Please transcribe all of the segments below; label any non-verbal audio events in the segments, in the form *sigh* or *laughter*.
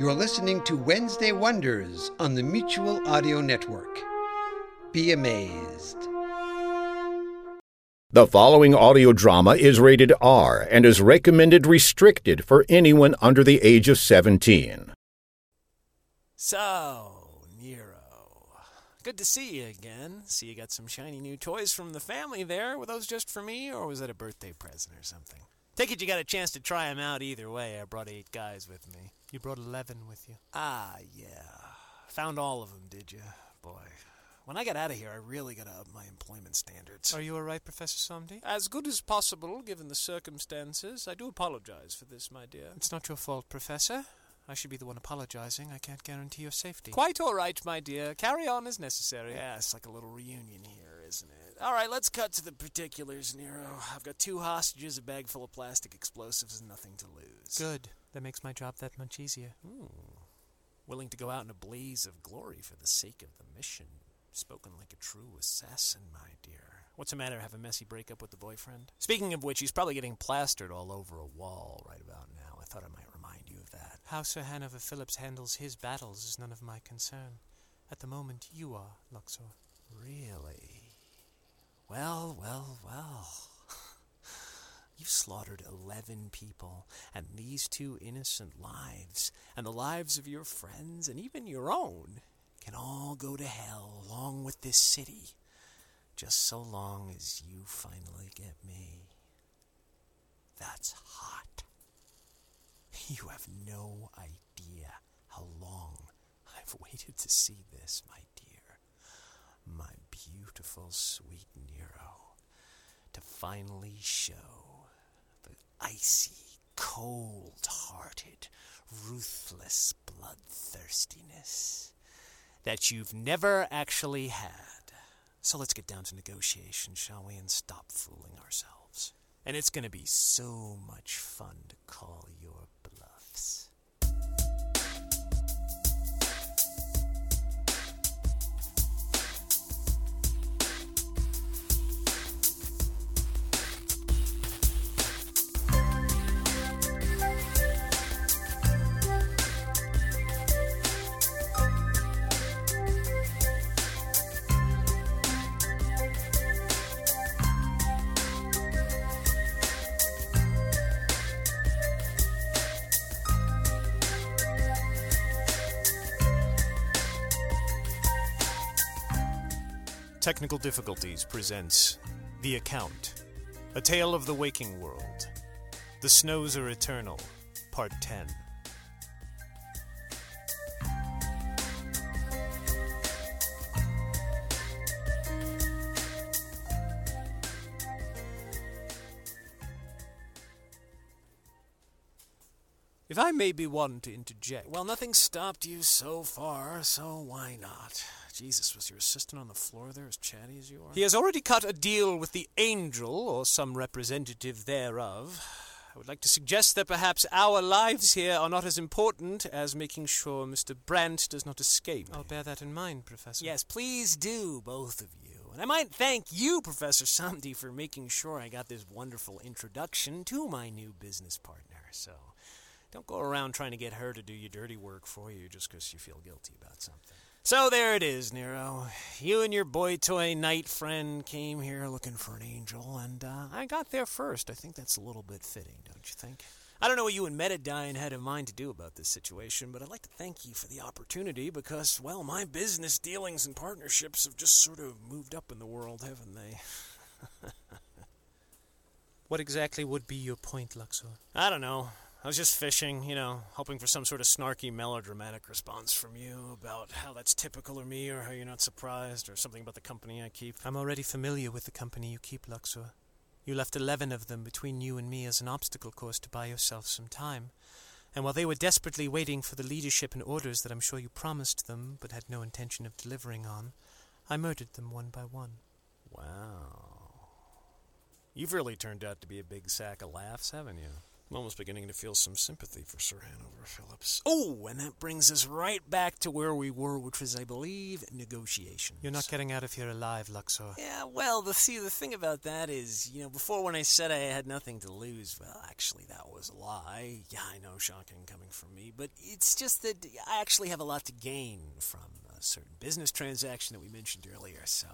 You're listening to Wednesday Wonders on the Mutual Audio Network. Be amazed. The following audio drama is rated R and is recommended restricted for anyone under the age of 17. So, Nero. Good to see you again. See you got some shiny new toys from the family there. Were those just for me, or was that a birthday present or something? Take it you got a chance to try 'em out either way. I brought eight guys with me. You brought 11 with you. Ah, yeah. Found all of 'em, did you? Boy. When I get out of here, I really gotta up my employment standards. Are you all right, Professor Samdi? As good as possible, given the circumstances. I do apologize for this, my dear. It's not your fault, Professor. I should be the one apologizing. I can't guarantee your safety. Quite all right, my dear. Carry on as necessary. Yeah, it's like a little reunion here, isn't it? All right, let's cut to the particulars, Nero. I've got two hostages, a bag full of plastic explosives, and nothing to lose. Good. That makes my job that much easier. Hmm. Willing to go out in a blaze of glory for the sake of the mission. Spoken like a true assassin, my dear. What's the matter? Have a messy breakup with the boyfriend? Speaking of which, he's probably getting plastered all over a wall right about now. I thought I might remind you of that. How Sir Hanover Phillips handles his battles is none of my concern. At the moment, you are, Luxor. Really? Well, well, well. *laughs* You've slaughtered 11 people, and these two innocent lives, and the lives of your friends, and even your own, can all go to hell along with this city, just so long as you finally get me. That's hot. *laughs* You have no idea how long I've *laughs* waited to see this, my dear. My beautiful, sweet Nero. To finally show the icy, cold hearted, ruthless bloodthirstiness that you've never actually had. So let's get down to negotiation, shall we, and stop fooling ourselves. And it's going to be so much fun to call your bluffs. Technical Difficulties presents The Account A Tale of the Waking World. The Snows Are Eternal, Part 10. If I may be one to interject. Well, nothing stopped you so far, so why not? Jesus, was your assistant on the floor there as chatty as you are? He has already cut a deal with the Angel, or some representative thereof. I would like to suggest that perhaps our lives here are not as important as making sure Mr. Brandt does not escape. I'll bear that in mind, Professor. Yes, please do, both of you. And I might thank you, Professor Samdi, for making sure I got this wonderful introduction to my new business partner. So don't go around trying to get her to do your dirty work for you just because you feel guilty about something. So there it is, Nero. You and your boy toy knight friend came here looking for an angel, and uh, I got there first. I think that's a little bit fitting, don't you think? I don't know what you and Metadine had in mind to do about this situation, but I'd like to thank you for the opportunity because, well, my business dealings and partnerships have just sort of moved up in the world, haven't they? *laughs* What exactly would be your point, Luxor? I don't know. I was just fishing, you know, hoping for some sort of snarky melodramatic response from you about how that's typical of me or how you're not surprised or something about the company I keep. I'm already familiar with the company you keep, Luxor. You left eleven of them between you and me as an obstacle course to buy yourself some time. And while they were desperately waiting for the leadership and orders that I'm sure you promised them but had no intention of delivering on, I murdered them one by one. Wow. You've really turned out to be a big sack of laughs, haven't you? I'm almost beginning to feel some sympathy for Sir Hanover Phillips. Oh, and that brings us right back to where we were, which was, I believe, negotiations. You're not getting out of here alive, Luxor. Yeah, well, the see, the thing about that is, you know, before when I said I had nothing to lose, well, actually, that was a lie. Yeah, I know, shocking coming from me, but it's just that I actually have a lot to gain from a certain business transaction that we mentioned earlier, so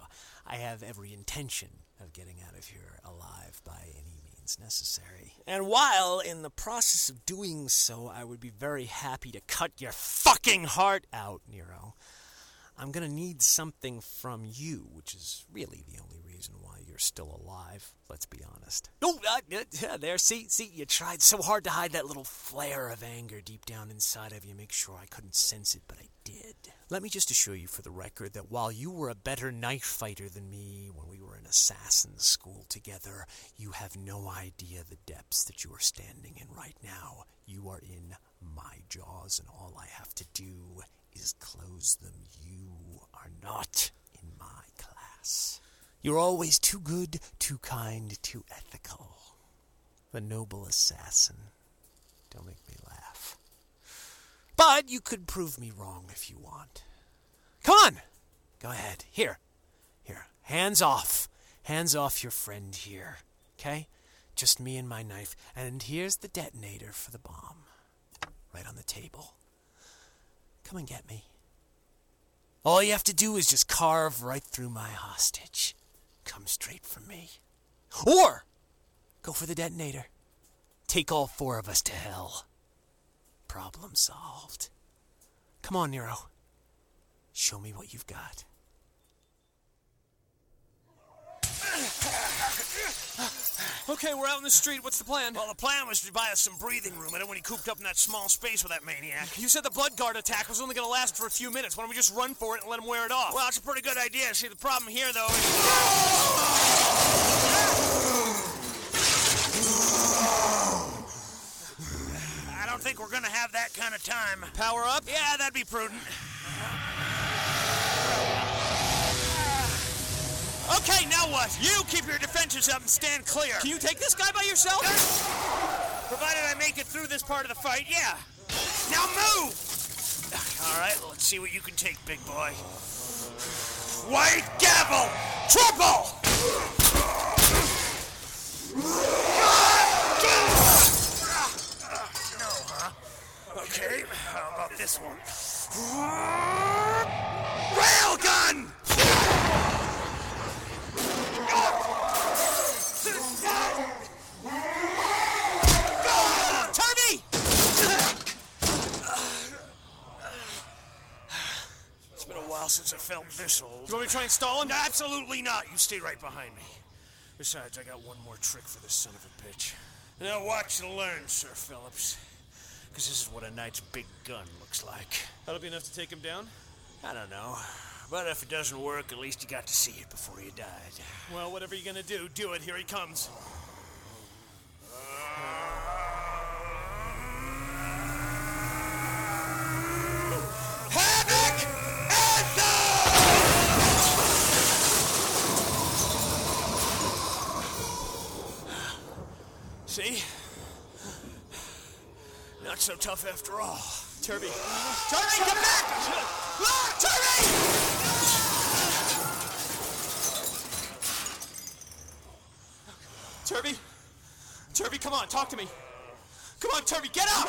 I have every intention of getting out of here alive by any means necessary. And while in the process of doing so, I would be very happy to cut your fucking heart out, Nero. I'm gonna need something from you, which is really the only reason why you're still alive. Let's be honest. Oh, uh, yeah, there. See, see, you tried so hard to hide that little flare of anger deep down inside of you. Make sure I couldn't sense it, but I did. Let me just assure you, for the record, that while you were a better knife fighter than me when we were in assassin's school together, you have no idea the depths that you are standing in right now. You are in my jaws, and all I have to do is close them. You are not in my class. You're always too good, too kind, too ethical. The noble assassin. Don't make me laugh. But you could prove me wrong if you want. Come on! Go ahead. Here. Here. Hands off. Hands off your friend here. Okay? Just me and my knife. And here's the detonator for the bomb. Right on the table. Come and get me. All you have to do is just carve right through my hostage. Come straight for me. Or go for the detonator. Take all four of us to hell. Problem solved. Come on, Nero. Show me what you've got. Okay, we're out in the street. What's the plan? Well, the plan was to buy us some breathing room, and then when he cooped up in that small space with that maniac. You said the blood guard attack was only going to last for a few minutes. Why don't we just run for it and let him wear it off? Well, it's a pretty good idea. See, the problem here, though, is. I don't think we're gonna have that kind of time. Power up? Yeah, that'd be prudent. Okay, now what? You keep your defenses up and stand clear. Can you take this guy by yourself? Provided I make it through this part of the fight, yeah. Now move! All right, let's see what you can take, big boy. White gavel! Trouble! No, huh? Okay, how about this one? You want me to try and stall him? Absolutely not. You stay right behind me. Besides, I got one more trick for this son of a bitch. Now watch and learn, Sir Phillips. Because this is what a knight's big gun looks like. That'll be enough to take him down? I don't know. But if it doesn't work, at least you got to see it before you died. Well, whatever you're to do, do it. Here he comes. Havoc! See? Not so tough after all. Turvey. Turvey, come back! Look, Turvey! Turvey? Turvey, come on, talk to me. Come on, Turvey, get up!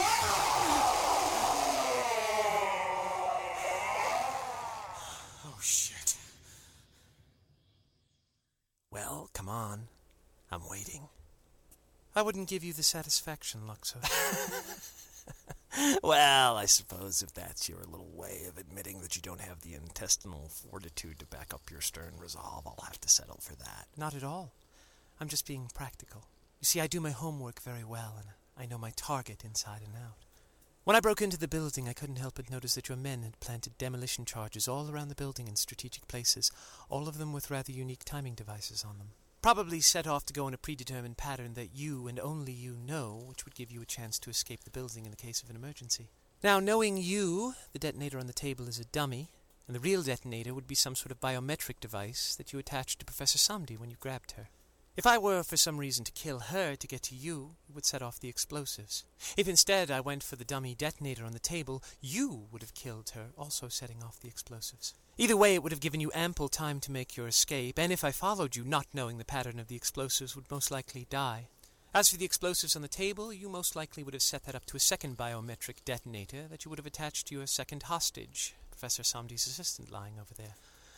Oh, shit. Well, come on. I'm waiting. I wouldn't give you the satisfaction, Luxor. *laughs* Well, I suppose if that's your little way of admitting that you don't have the intestinal fortitude to back up your stern resolve, I'll have to settle for that. Not at all. I'm just being practical. You see, I do my homework very well, and I know my target inside and out. When I broke into the building, I couldn't help but notice that your men had planted demolition charges all around the building in strategic places, all of them with rather unique timing devices on them. Probably set off to go in a predetermined pattern that you and only you know, which would give you a chance to escape the building in the case of an emergency. Now, knowing you, the detonator on the table is a dummy, and the real detonator would be some sort of biometric device that you attached to Professor Samdi when you grabbed her. If I were for some reason to kill her to get to you, it would set off the explosives. If instead I went for the dummy detonator on the table, you would have killed her, also setting off the explosives. Either way, it would have given you ample time to make your escape, and if I followed you, not knowing the pattern of the explosives, would most likely die. As for the explosives on the table, you most likely would have set that up to a second biometric detonator that you would have attached to your second hostage, Professor Samdi's assistant lying over there.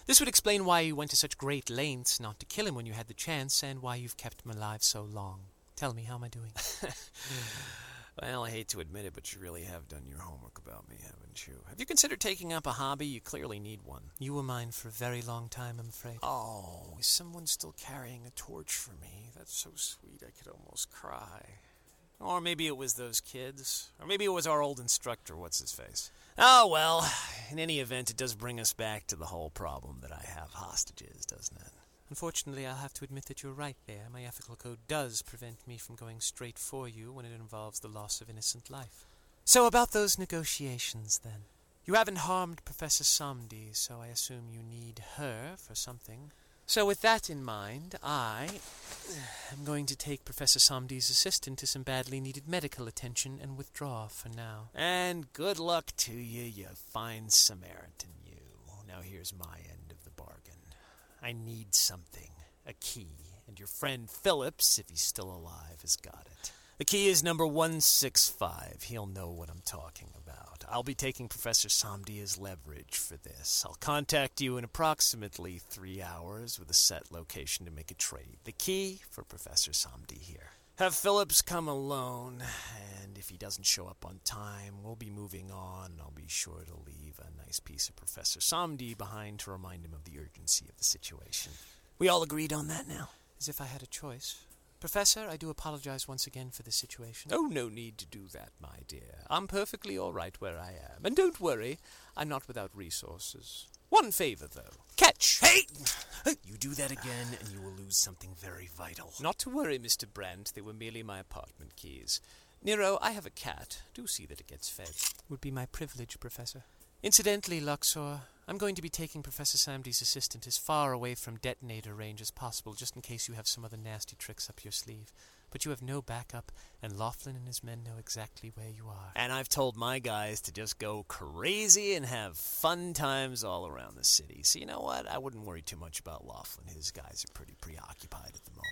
This would explain why you went to such great lengths not to kill him when you had the chance, and why you've kept him alive so long. Tell me, how am I doing? *laughs* Well, I hate to admit it, but you really have done your homework about me, haven't you? Have you considered taking up a hobby? You clearly need one. you were mine for a very long time, I'm afraid. Oh, is someone still carrying a torch for me? That's so sweet, I could almost cry. Or maybe it was those kids. Or maybe it was our old instructor, what's his face? Oh, well, in any event, it does bring us back to the whole problem that I have hostages, doesn't it? Unfortunately, I'll have to admit that you're right there. My ethical code does prevent me from going straight for you when it involves the loss of innocent life. So, about those negotiations, then. You haven't harmed Professor Samdi, so I assume you need her for something. So, with that in mind, I am going to take Professor Samdi's assistant to some badly needed medical attention and withdraw for now. And good luck to you, you fine Samaritan, you. Now here's my end. I need something. A key. And your friend Phillips, if he's still alive, has got it. The key is number 165. He'll know what I'm talking about. I'll be taking Professor Samdi as leverage for this. I'll contact you in approximately three hours with a set location to make a trade. The key for Professor Samdi here. Have Phillips come alone, and if he doesn't show up on time, we'll be moving on. I'll be sure to leave a nice piece of Professor Samdi behind to remind him of the urgency of the situation. We all agreed on that now? As if I had a choice. Professor, I do apologize once again for the situation. Oh, no need to do that, my dear. I'm perfectly all right where I am. And don't worry, I'm not without resources. One favor, though. Catch! Hey! You do that again, and you will lose something very vital. Not to worry, Mr. Brandt. They were merely my apartment keys. Nero, I have a cat. Do see that it gets fed. Would be my privilege, Professor. Incidentally, Luxor, I'm going to be taking Professor Samdi's assistant as far away from detonator range as possible, just in case you have some other nasty tricks up your sleeve. But you have no backup, and Laughlin and his men know exactly where you are. And I've told my guys to just go crazy and have fun times all around the city. So you know what? I wouldn't worry too much about Laughlin. His guys are pretty preoccupied at the moment.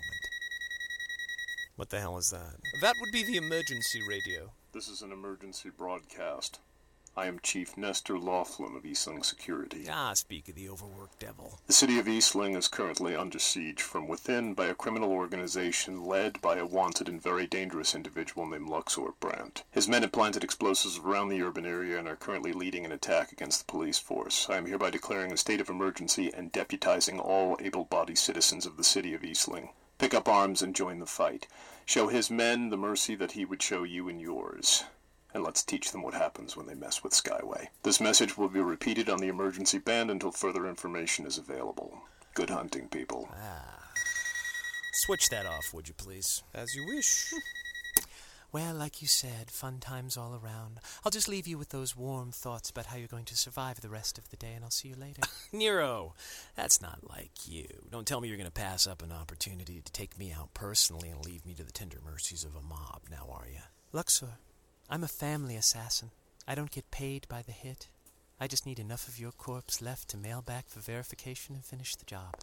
What the hell is that? That would be the emergency radio. This is an emergency broadcast. I am Chief Nestor Laughlin of Eastling Security. Ah, speak of the overworked devil. The city of Eastling is currently under siege from within by a criminal organization led by a wanted and very dangerous individual named Luxor Brandt. His men have planted explosives around the urban area and are currently leading an attack against the police force. I am hereby declaring a state of emergency and deputizing all able-bodied citizens of the city of Eastling. Pick up arms and join the fight. Show his men the mercy that he would show you and yours and let's teach them what happens when they mess with Skyway. This message will be repeated on the emergency band until further information is available. Good hunting, people. Ah. Switch that off, would you please? As you wish. *laughs* Well, like you said, fun times all around. I'll just leave you with those warm thoughts about how you're going to survive the rest of the day, and I'll see you later. *laughs* Nero, that's not like you. Don't tell me you're going to pass up an opportunity to take me out personally and leave me to the tender mercies of a mob, now are you? Luxor, I'm a family assassin. I don't get paid by the hit. I just need enough of your corpse left to mail back for verification and finish the job.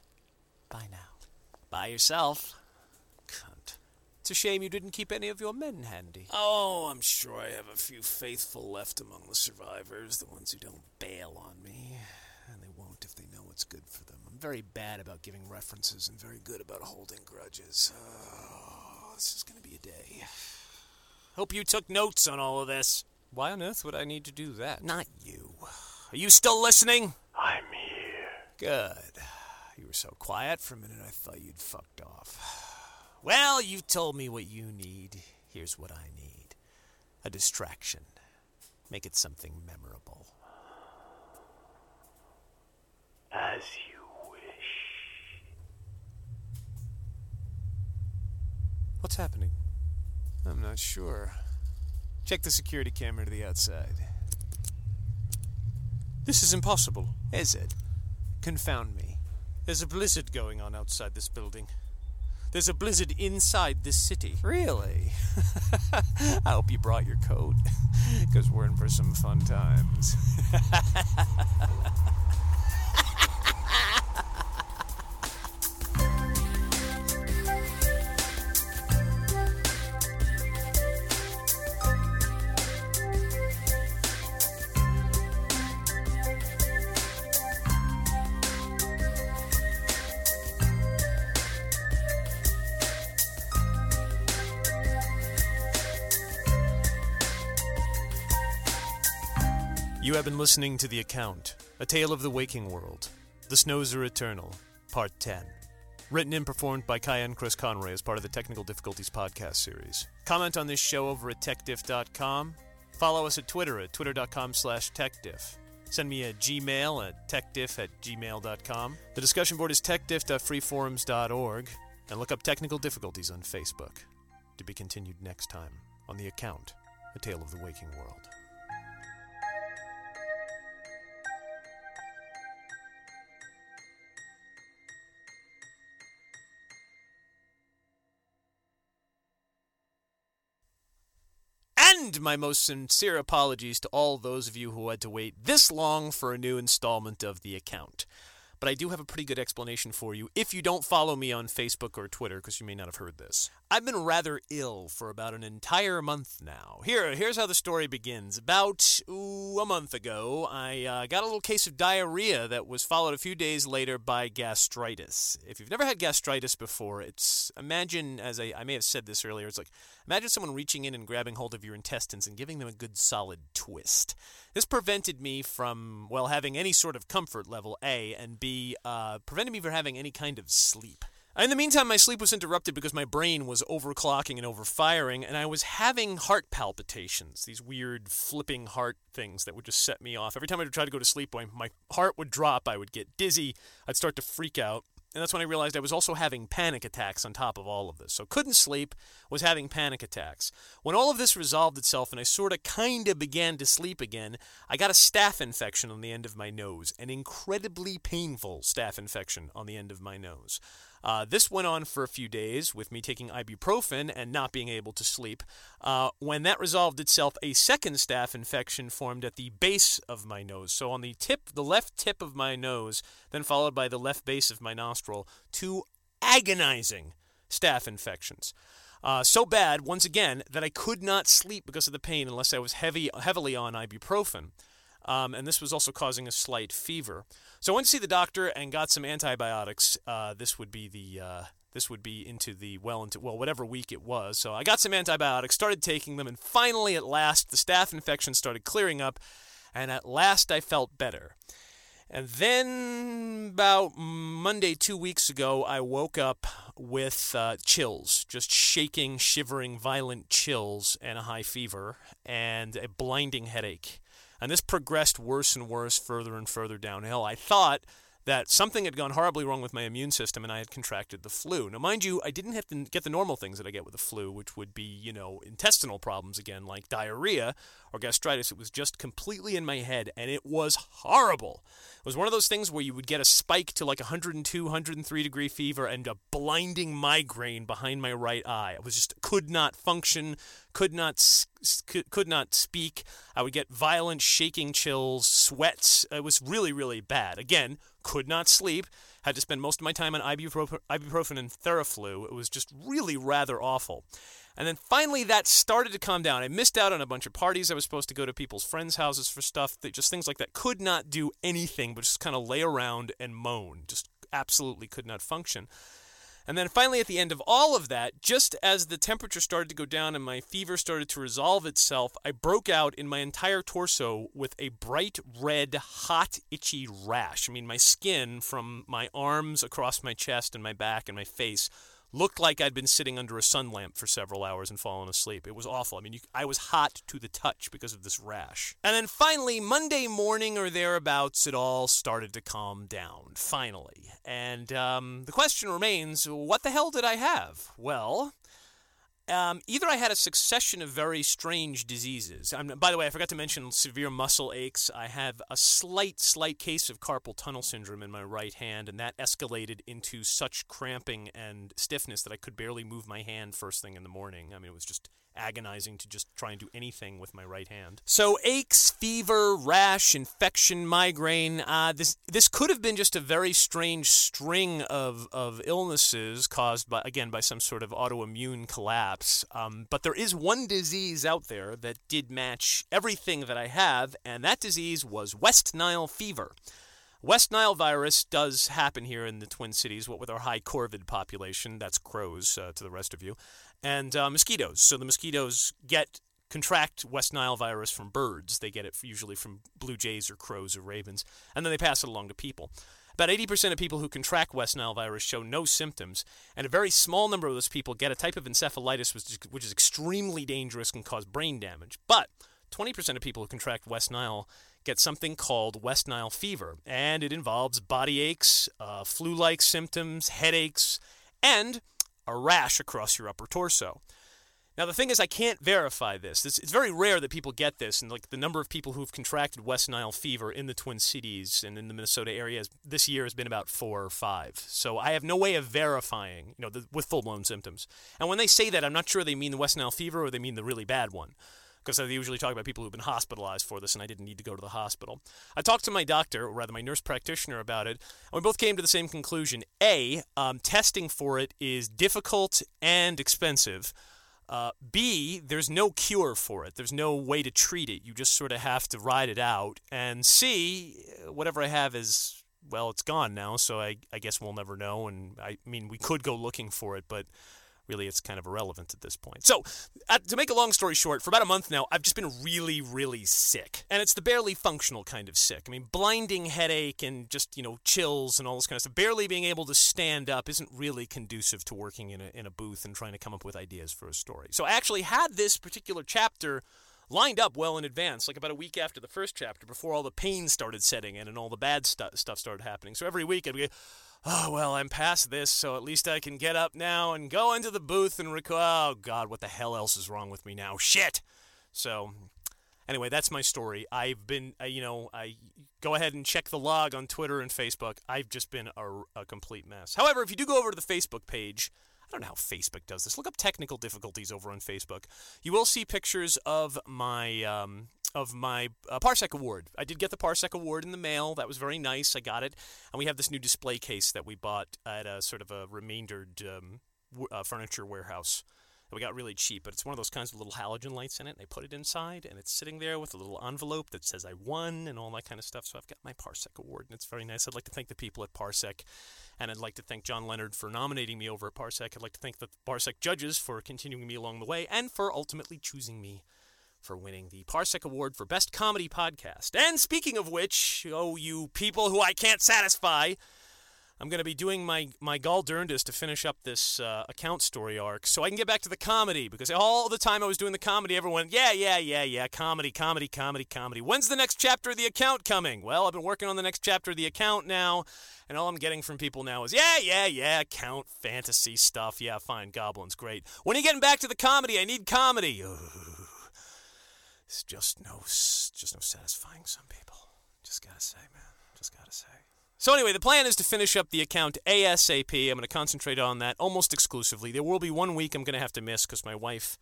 Bye now. By yourself. Cunt. It's a shame you didn't keep any of your men handy. Oh, I'm sure I have a few faithful left among the survivors, the ones who don't bail on me. And they won't if they know what's good for them. I'm very bad about giving references and very good about holding grudges. Oh, this is going to be a day. Hope you took notes on all of this. Why on earth would I need to do that? Not you. Are you still listening? I'm here. Good. You were so quiet for a minute I thought you'd fucked off. Well, you told me what you need. Here's what I need a distraction. Make it something memorable. As you wish. What's happening? I'm not sure. Check the security camera to the outside. This is impossible, is it? Confound me. There's a blizzard going on outside this building. There's a blizzard inside this city. Really? *laughs* I hope you brought your coat, because we're in for some fun times. *laughs* been listening to The Account, A Tale of the Waking World. The Snows Are Eternal, Part 10. Written and performed by Kai Chris Conroy as part of the Technical Difficulties podcast series. Comment on this show over at techdiff.com. Follow us at Twitter at twitter.com slash techdiff. Send me a Gmail at techdiff at gmail.com. The discussion board is techdiff.freeforums.org. And look up Technical Difficulties on Facebook. To be continued next time on The Account, A Tale of the Waking World. My most sincere apologies to all those of you who had to wait this long for a new installment of the account. But I do have a pretty good explanation for you if you don't follow me on Facebook or Twitter, because you may not have heard this. I've been rather ill for about an entire month now. Here, here's how the story begins. About ooh, a month ago, I uh, got a little case of diarrhea that was followed a few days later by gastritis. If you've never had gastritis before, it's imagine, as I, I may have said this earlier, it's like imagine someone reaching in and grabbing hold of your intestines and giving them a good solid twist. This prevented me from, well, having any sort of comfort level, A, and B, uh, prevented me from having any kind of sleep. In the meantime, my sleep was interrupted because my brain was overclocking and overfiring, and I was having heart palpitations, these weird flipping heart things that would just set me off. Every time I would try to go to sleep, my, my heart would drop, I would get dizzy, I'd start to freak out. And that's when I realized I was also having panic attacks on top of all of this. So couldn't sleep, was having panic attacks. When all of this resolved itself and I sort of kind of began to sleep again, I got a staph infection on the end of my nose, an incredibly painful staph infection on the end of my nose. Uh, this went on for a few days with me taking ibuprofen and not being able to sleep. Uh, when that resolved itself, a second staph infection formed at the base of my nose. So on the tip, the left tip of my nose, then followed by the left base of my nostril, two agonizing staph infections. Uh, so bad, once again, that I could not sleep because of the pain unless I was heavy, heavily on ibuprofen. Um, and this was also causing a slight fever. So I went to see the doctor and got some antibiotics. Uh, this would be the uh, this would be into the well into well whatever week it was. So I got some antibiotics, started taking them, and finally, at last, the staph infection started clearing up, and at last I felt better. And then, about Monday, two weeks ago, I woke up with uh, chills, just shaking, shivering, violent chills, and a high fever, and a blinding headache. And this progressed worse and worse, further and further downhill. I thought that something had gone horribly wrong with my immune system and I had contracted the flu. Now, mind you, I didn't have to get the normal things that I get with the flu, which would be, you know, intestinal problems again, like diarrhea or gastritis. It was just completely in my head and it was horrible. It was one of those things where you would get a spike to like 102, 103 degree fever and a blinding migraine behind my right eye. I was just could not function, could not could not speak. I would get violent shaking chills, sweats. It was really really bad. Again, could not sleep. Had to spend most of my time on ibuprofen, ibuprofen and Theraflu. It was just really rather awful. And then finally, that started to calm down. I missed out on a bunch of parties. I was supposed to go to people's friends' houses for stuff, that, just things like that. Could not do anything but just kind of lay around and moan. Just absolutely could not function. And then finally, at the end of all of that, just as the temperature started to go down and my fever started to resolve itself, I broke out in my entire torso with a bright red, hot, itchy rash. I mean, my skin from my arms across my chest and my back and my face looked like I'd been sitting under a sun lamp for several hours and fallen asleep. It was awful. I mean, you, I was hot to the touch because of this rash. And then finally, Monday morning or thereabouts, it all started to calm down, finally. And um, the question remains what the hell did I have? Well, um, either I had a succession of very strange diseases. I'm, by the way, I forgot to mention severe muscle aches. I have a slight, slight case of carpal tunnel syndrome in my right hand, and that escalated into such cramping and stiffness that I could barely move my hand first thing in the morning. I mean, it was just agonizing to just try and do anything with my right hand. So aches, fever, rash, infection, migraine. Uh, this this could have been just a very strange string of of illnesses caused by again by some sort of autoimmune collapse. Um, but there is one disease out there that did match everything that I have, and that disease was West Nile fever. West Nile virus does happen here in the Twin Cities, what with our high corvid population, that's crows uh, to the rest of you, and uh, mosquitoes. So the mosquitoes get contract West Nile virus from birds. They get it usually from blue jays or crows or ravens, and then they pass it along to people. About 80% of people who contract West Nile virus show no symptoms, and a very small number of those people get a type of encephalitis which is, which is extremely dangerous and can cause brain damage. But 20% of people who contract West Nile get something called West Nile fever, and it involves body aches, uh, flu like symptoms, headaches, and a rash across your upper torso. Now the thing is, I can't verify this. It's, it's, very rare that people get this, and like the number of people who've contracted West Nile fever in the Twin Cities and in the Minnesota area this year has been about four or five. So I have no way of verifying, you know, the, with full-blown symptoms. And when they say that, I'm not sure they mean the West Nile fever or they mean the really bad one because they usually talk about people who've been hospitalized for this, and I didn't need to go to the hospital. I talked to my doctor, or rather my nurse practitioner, about it, and we both came to the same conclusion. A, um, testing for it is difficult and expensive. Uh, B, there's no cure for it. There's no way to treat it. You just sort of have to ride it out. And C, whatever I have is, well, it's gone now, so I, I guess we'll never know. And I mean, we could go looking for it, but really it's kind of irrelevant at this point. So, to make a long story short, for about a month now, I've just been really, really sick. And it's the barely functional kind of sick. I mean, blinding headache and just, you know, chills and all this kind of stuff. Barely being able to stand up isn't really conducive to working in a, in a booth and trying to come up with ideas for a story. So, I actually had this particular chapter lined up well in advance, like about a week after the first chapter, before all the pain started setting in and all the bad stu- stuff started happening. So every week I'd be, oh, well, I'm past this, so at least I can get up now and go into the booth and record. Oh, God, what the hell else is wrong with me now? Shit! So, anyway, that's my story. I've been, uh, you know, I go ahead and check the log on Twitter and Facebook. I've just been a, a complete mess. However, if you do go over to the Facebook page, I don't know how Facebook does this. Look up technical difficulties over on Facebook. You will see pictures of my um, of my uh, Parsec Award. I did get the Parsec Award in the mail. That was very nice. I got it, and we have this new display case that we bought at a sort of a remaindered um, w- uh, furniture warehouse that we got really cheap. But it's one of those kinds of little halogen lights in it. And they put it inside, and it's sitting there with a little envelope that says I won and all that kind of stuff. So I've got my Parsec Award, and it's very nice. I'd like to thank the people at Parsec. And I'd like to thank John Leonard for nominating me over at Parsec. I'd like to thank the Parsec judges for continuing me along the way and for ultimately choosing me for winning the Parsec Award for Best Comedy Podcast. And speaking of which, oh, you people who I can't satisfy, I'm going to be doing my, my gall to finish up this uh, account story arc so I can get back to the comedy because all the time I was doing the comedy, everyone, yeah, yeah, yeah, yeah, comedy, comedy, comedy, comedy. When's the next chapter of the account coming? Well, I've been working on the next chapter of the account now, and all I'm getting from people now is, yeah, yeah, yeah, account, fantasy stuff. Yeah, fine, goblins, great. When are you getting back to the comedy? I need comedy. *laughs* It's just no, just no satisfying some people. Just gotta say, man. Just gotta say. So anyway, the plan is to finish up the account ASAP. I'm going to concentrate on that almost exclusively. There will be one week I'm going to have to miss because my wife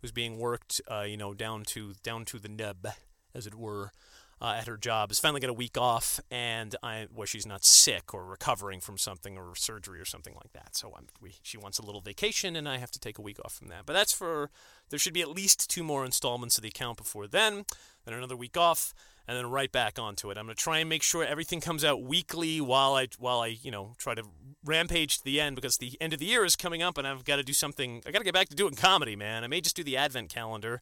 was being worked, uh, you know, down to down to the nub, as it were uh, at her job has finally got a week off, and I, where she's not sick or recovering from something or surgery or something like that. So we, she wants a little vacation, and I have to take a week off from that. But that's for there should be at least two more installments of the account before then, then another week off, and then right back onto it. I'm gonna try and make sure everything comes out weekly while I while I you know try to rampage to the end because the end of the year is coming up, and I've got to do something. I got to get back to doing comedy, man. I may just do the advent calendar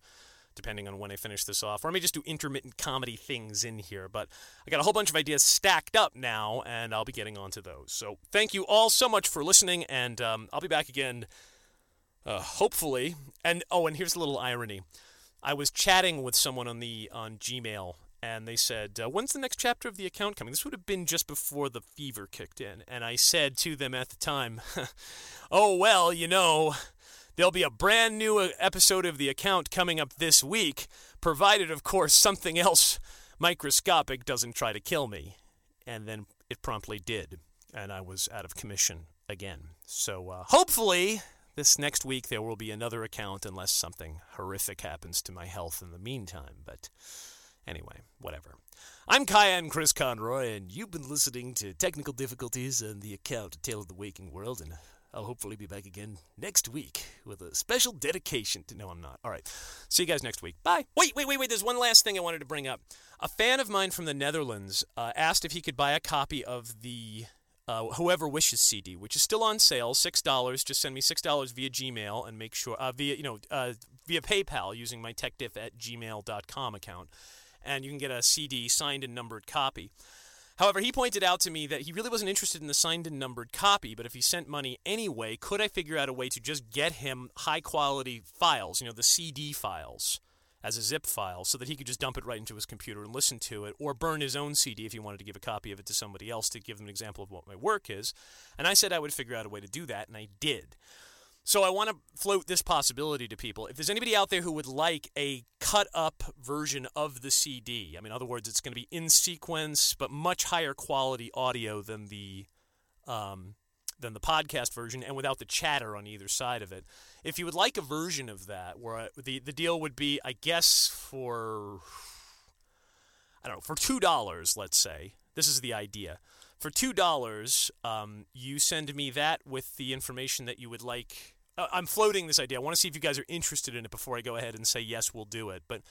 depending on when I finish this off. Or I may just do intermittent comedy things in here. But I got a whole bunch of ideas stacked up now, and I'll be getting onto those. So thank you all so much for listening, and um, I'll be back again, uh, hopefully. And oh, and here's a little irony. I was chatting with someone on the on Gmail, and they said, uh, "When's the next chapter of the account coming?" This would have been just before the fever kicked in, and I said to them at the time, *laughs* "Oh well, you know." There'll be a brand new uh, episode of the account coming up this week, provided, of course, something else microscopic doesn't try to kill me. And then it promptly did, and I was out of commission again. So uh, hopefully, this next week there will be another account, unless something horrific happens to my health in the meantime. But anyway, whatever. I'm Kyan Chris Conroy, and you've been listening to Technical Difficulties and the account Tale of the Waking World, and I'll hopefully be back again next week with a special dedication to. No, I'm not. All right. See you guys next week. Bye. Wait, wait, wait, wait. There's one last thing I wanted to bring up. A fan of mine from the Netherlands uh, asked if he could buy a copy of the uh, Whoever Wishes CD, which is still on sale, six dollars. Just send me six dollars via Gmail and make sure uh, via you know uh, via PayPal using my techdiff at gmail.com account and you can get a CD signed and numbered copy. However, he pointed out to me that he really wasn't interested in the signed and numbered copy, but if he sent money anyway, could I figure out a way to just get him high quality files, you know, the CD files as a zip file so that he could just dump it right into his computer and listen to it or burn his own CD if he wanted to give a copy of it to somebody else to give them an example of what my work is. And I said I would figure out a way to do that, and I did. So I want to float this possibility to people. If there's anybody out there who would like a cut up version of the CD, I mean, in other words, it's going to be in sequence but much higher quality audio than the um, than the podcast version, and without the chatter on either side of it. If you would like a version of that, where I, the the deal would be, I guess, for I don't know, for two dollars, let's say. This is the idea. For two dollars, um, you send me that with the information that you would like I'm floating this idea. I want to see if you guys are interested in it before I go ahead and say yes, we'll do it. But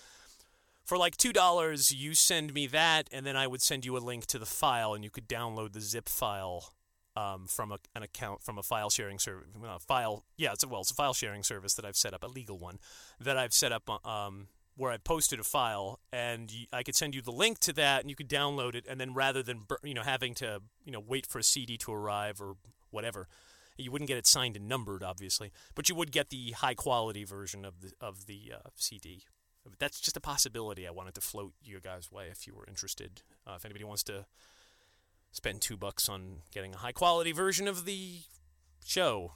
for like two dollars, you send me that, and then I would send you a link to the file, and you could download the zip file um, from a, an account from a file sharing service. File, yeah, it's a well, it's a file sharing service that I've set up, a legal one that I've set up. Uh, um, where I posted a file, and I could send you the link to that, and you could download it, and then rather than you know having to you know wait for a CD to arrive or whatever, you wouldn't get it signed and numbered, obviously, but you would get the high quality version of the of the uh, CD. That's just a possibility. I wanted to float you guys' way if you were interested. Uh, if anybody wants to spend two bucks on getting a high quality version of the show,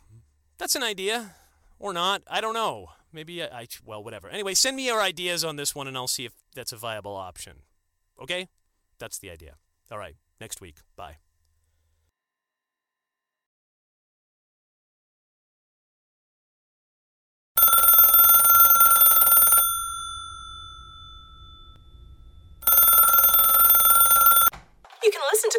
that's an idea, or not. I don't know. Maybe I, I well, whatever. Anyway, send me your ideas on this one, and I'll see if that's a viable option. Okay, that's the idea. All right, next week. Bye. You can listen to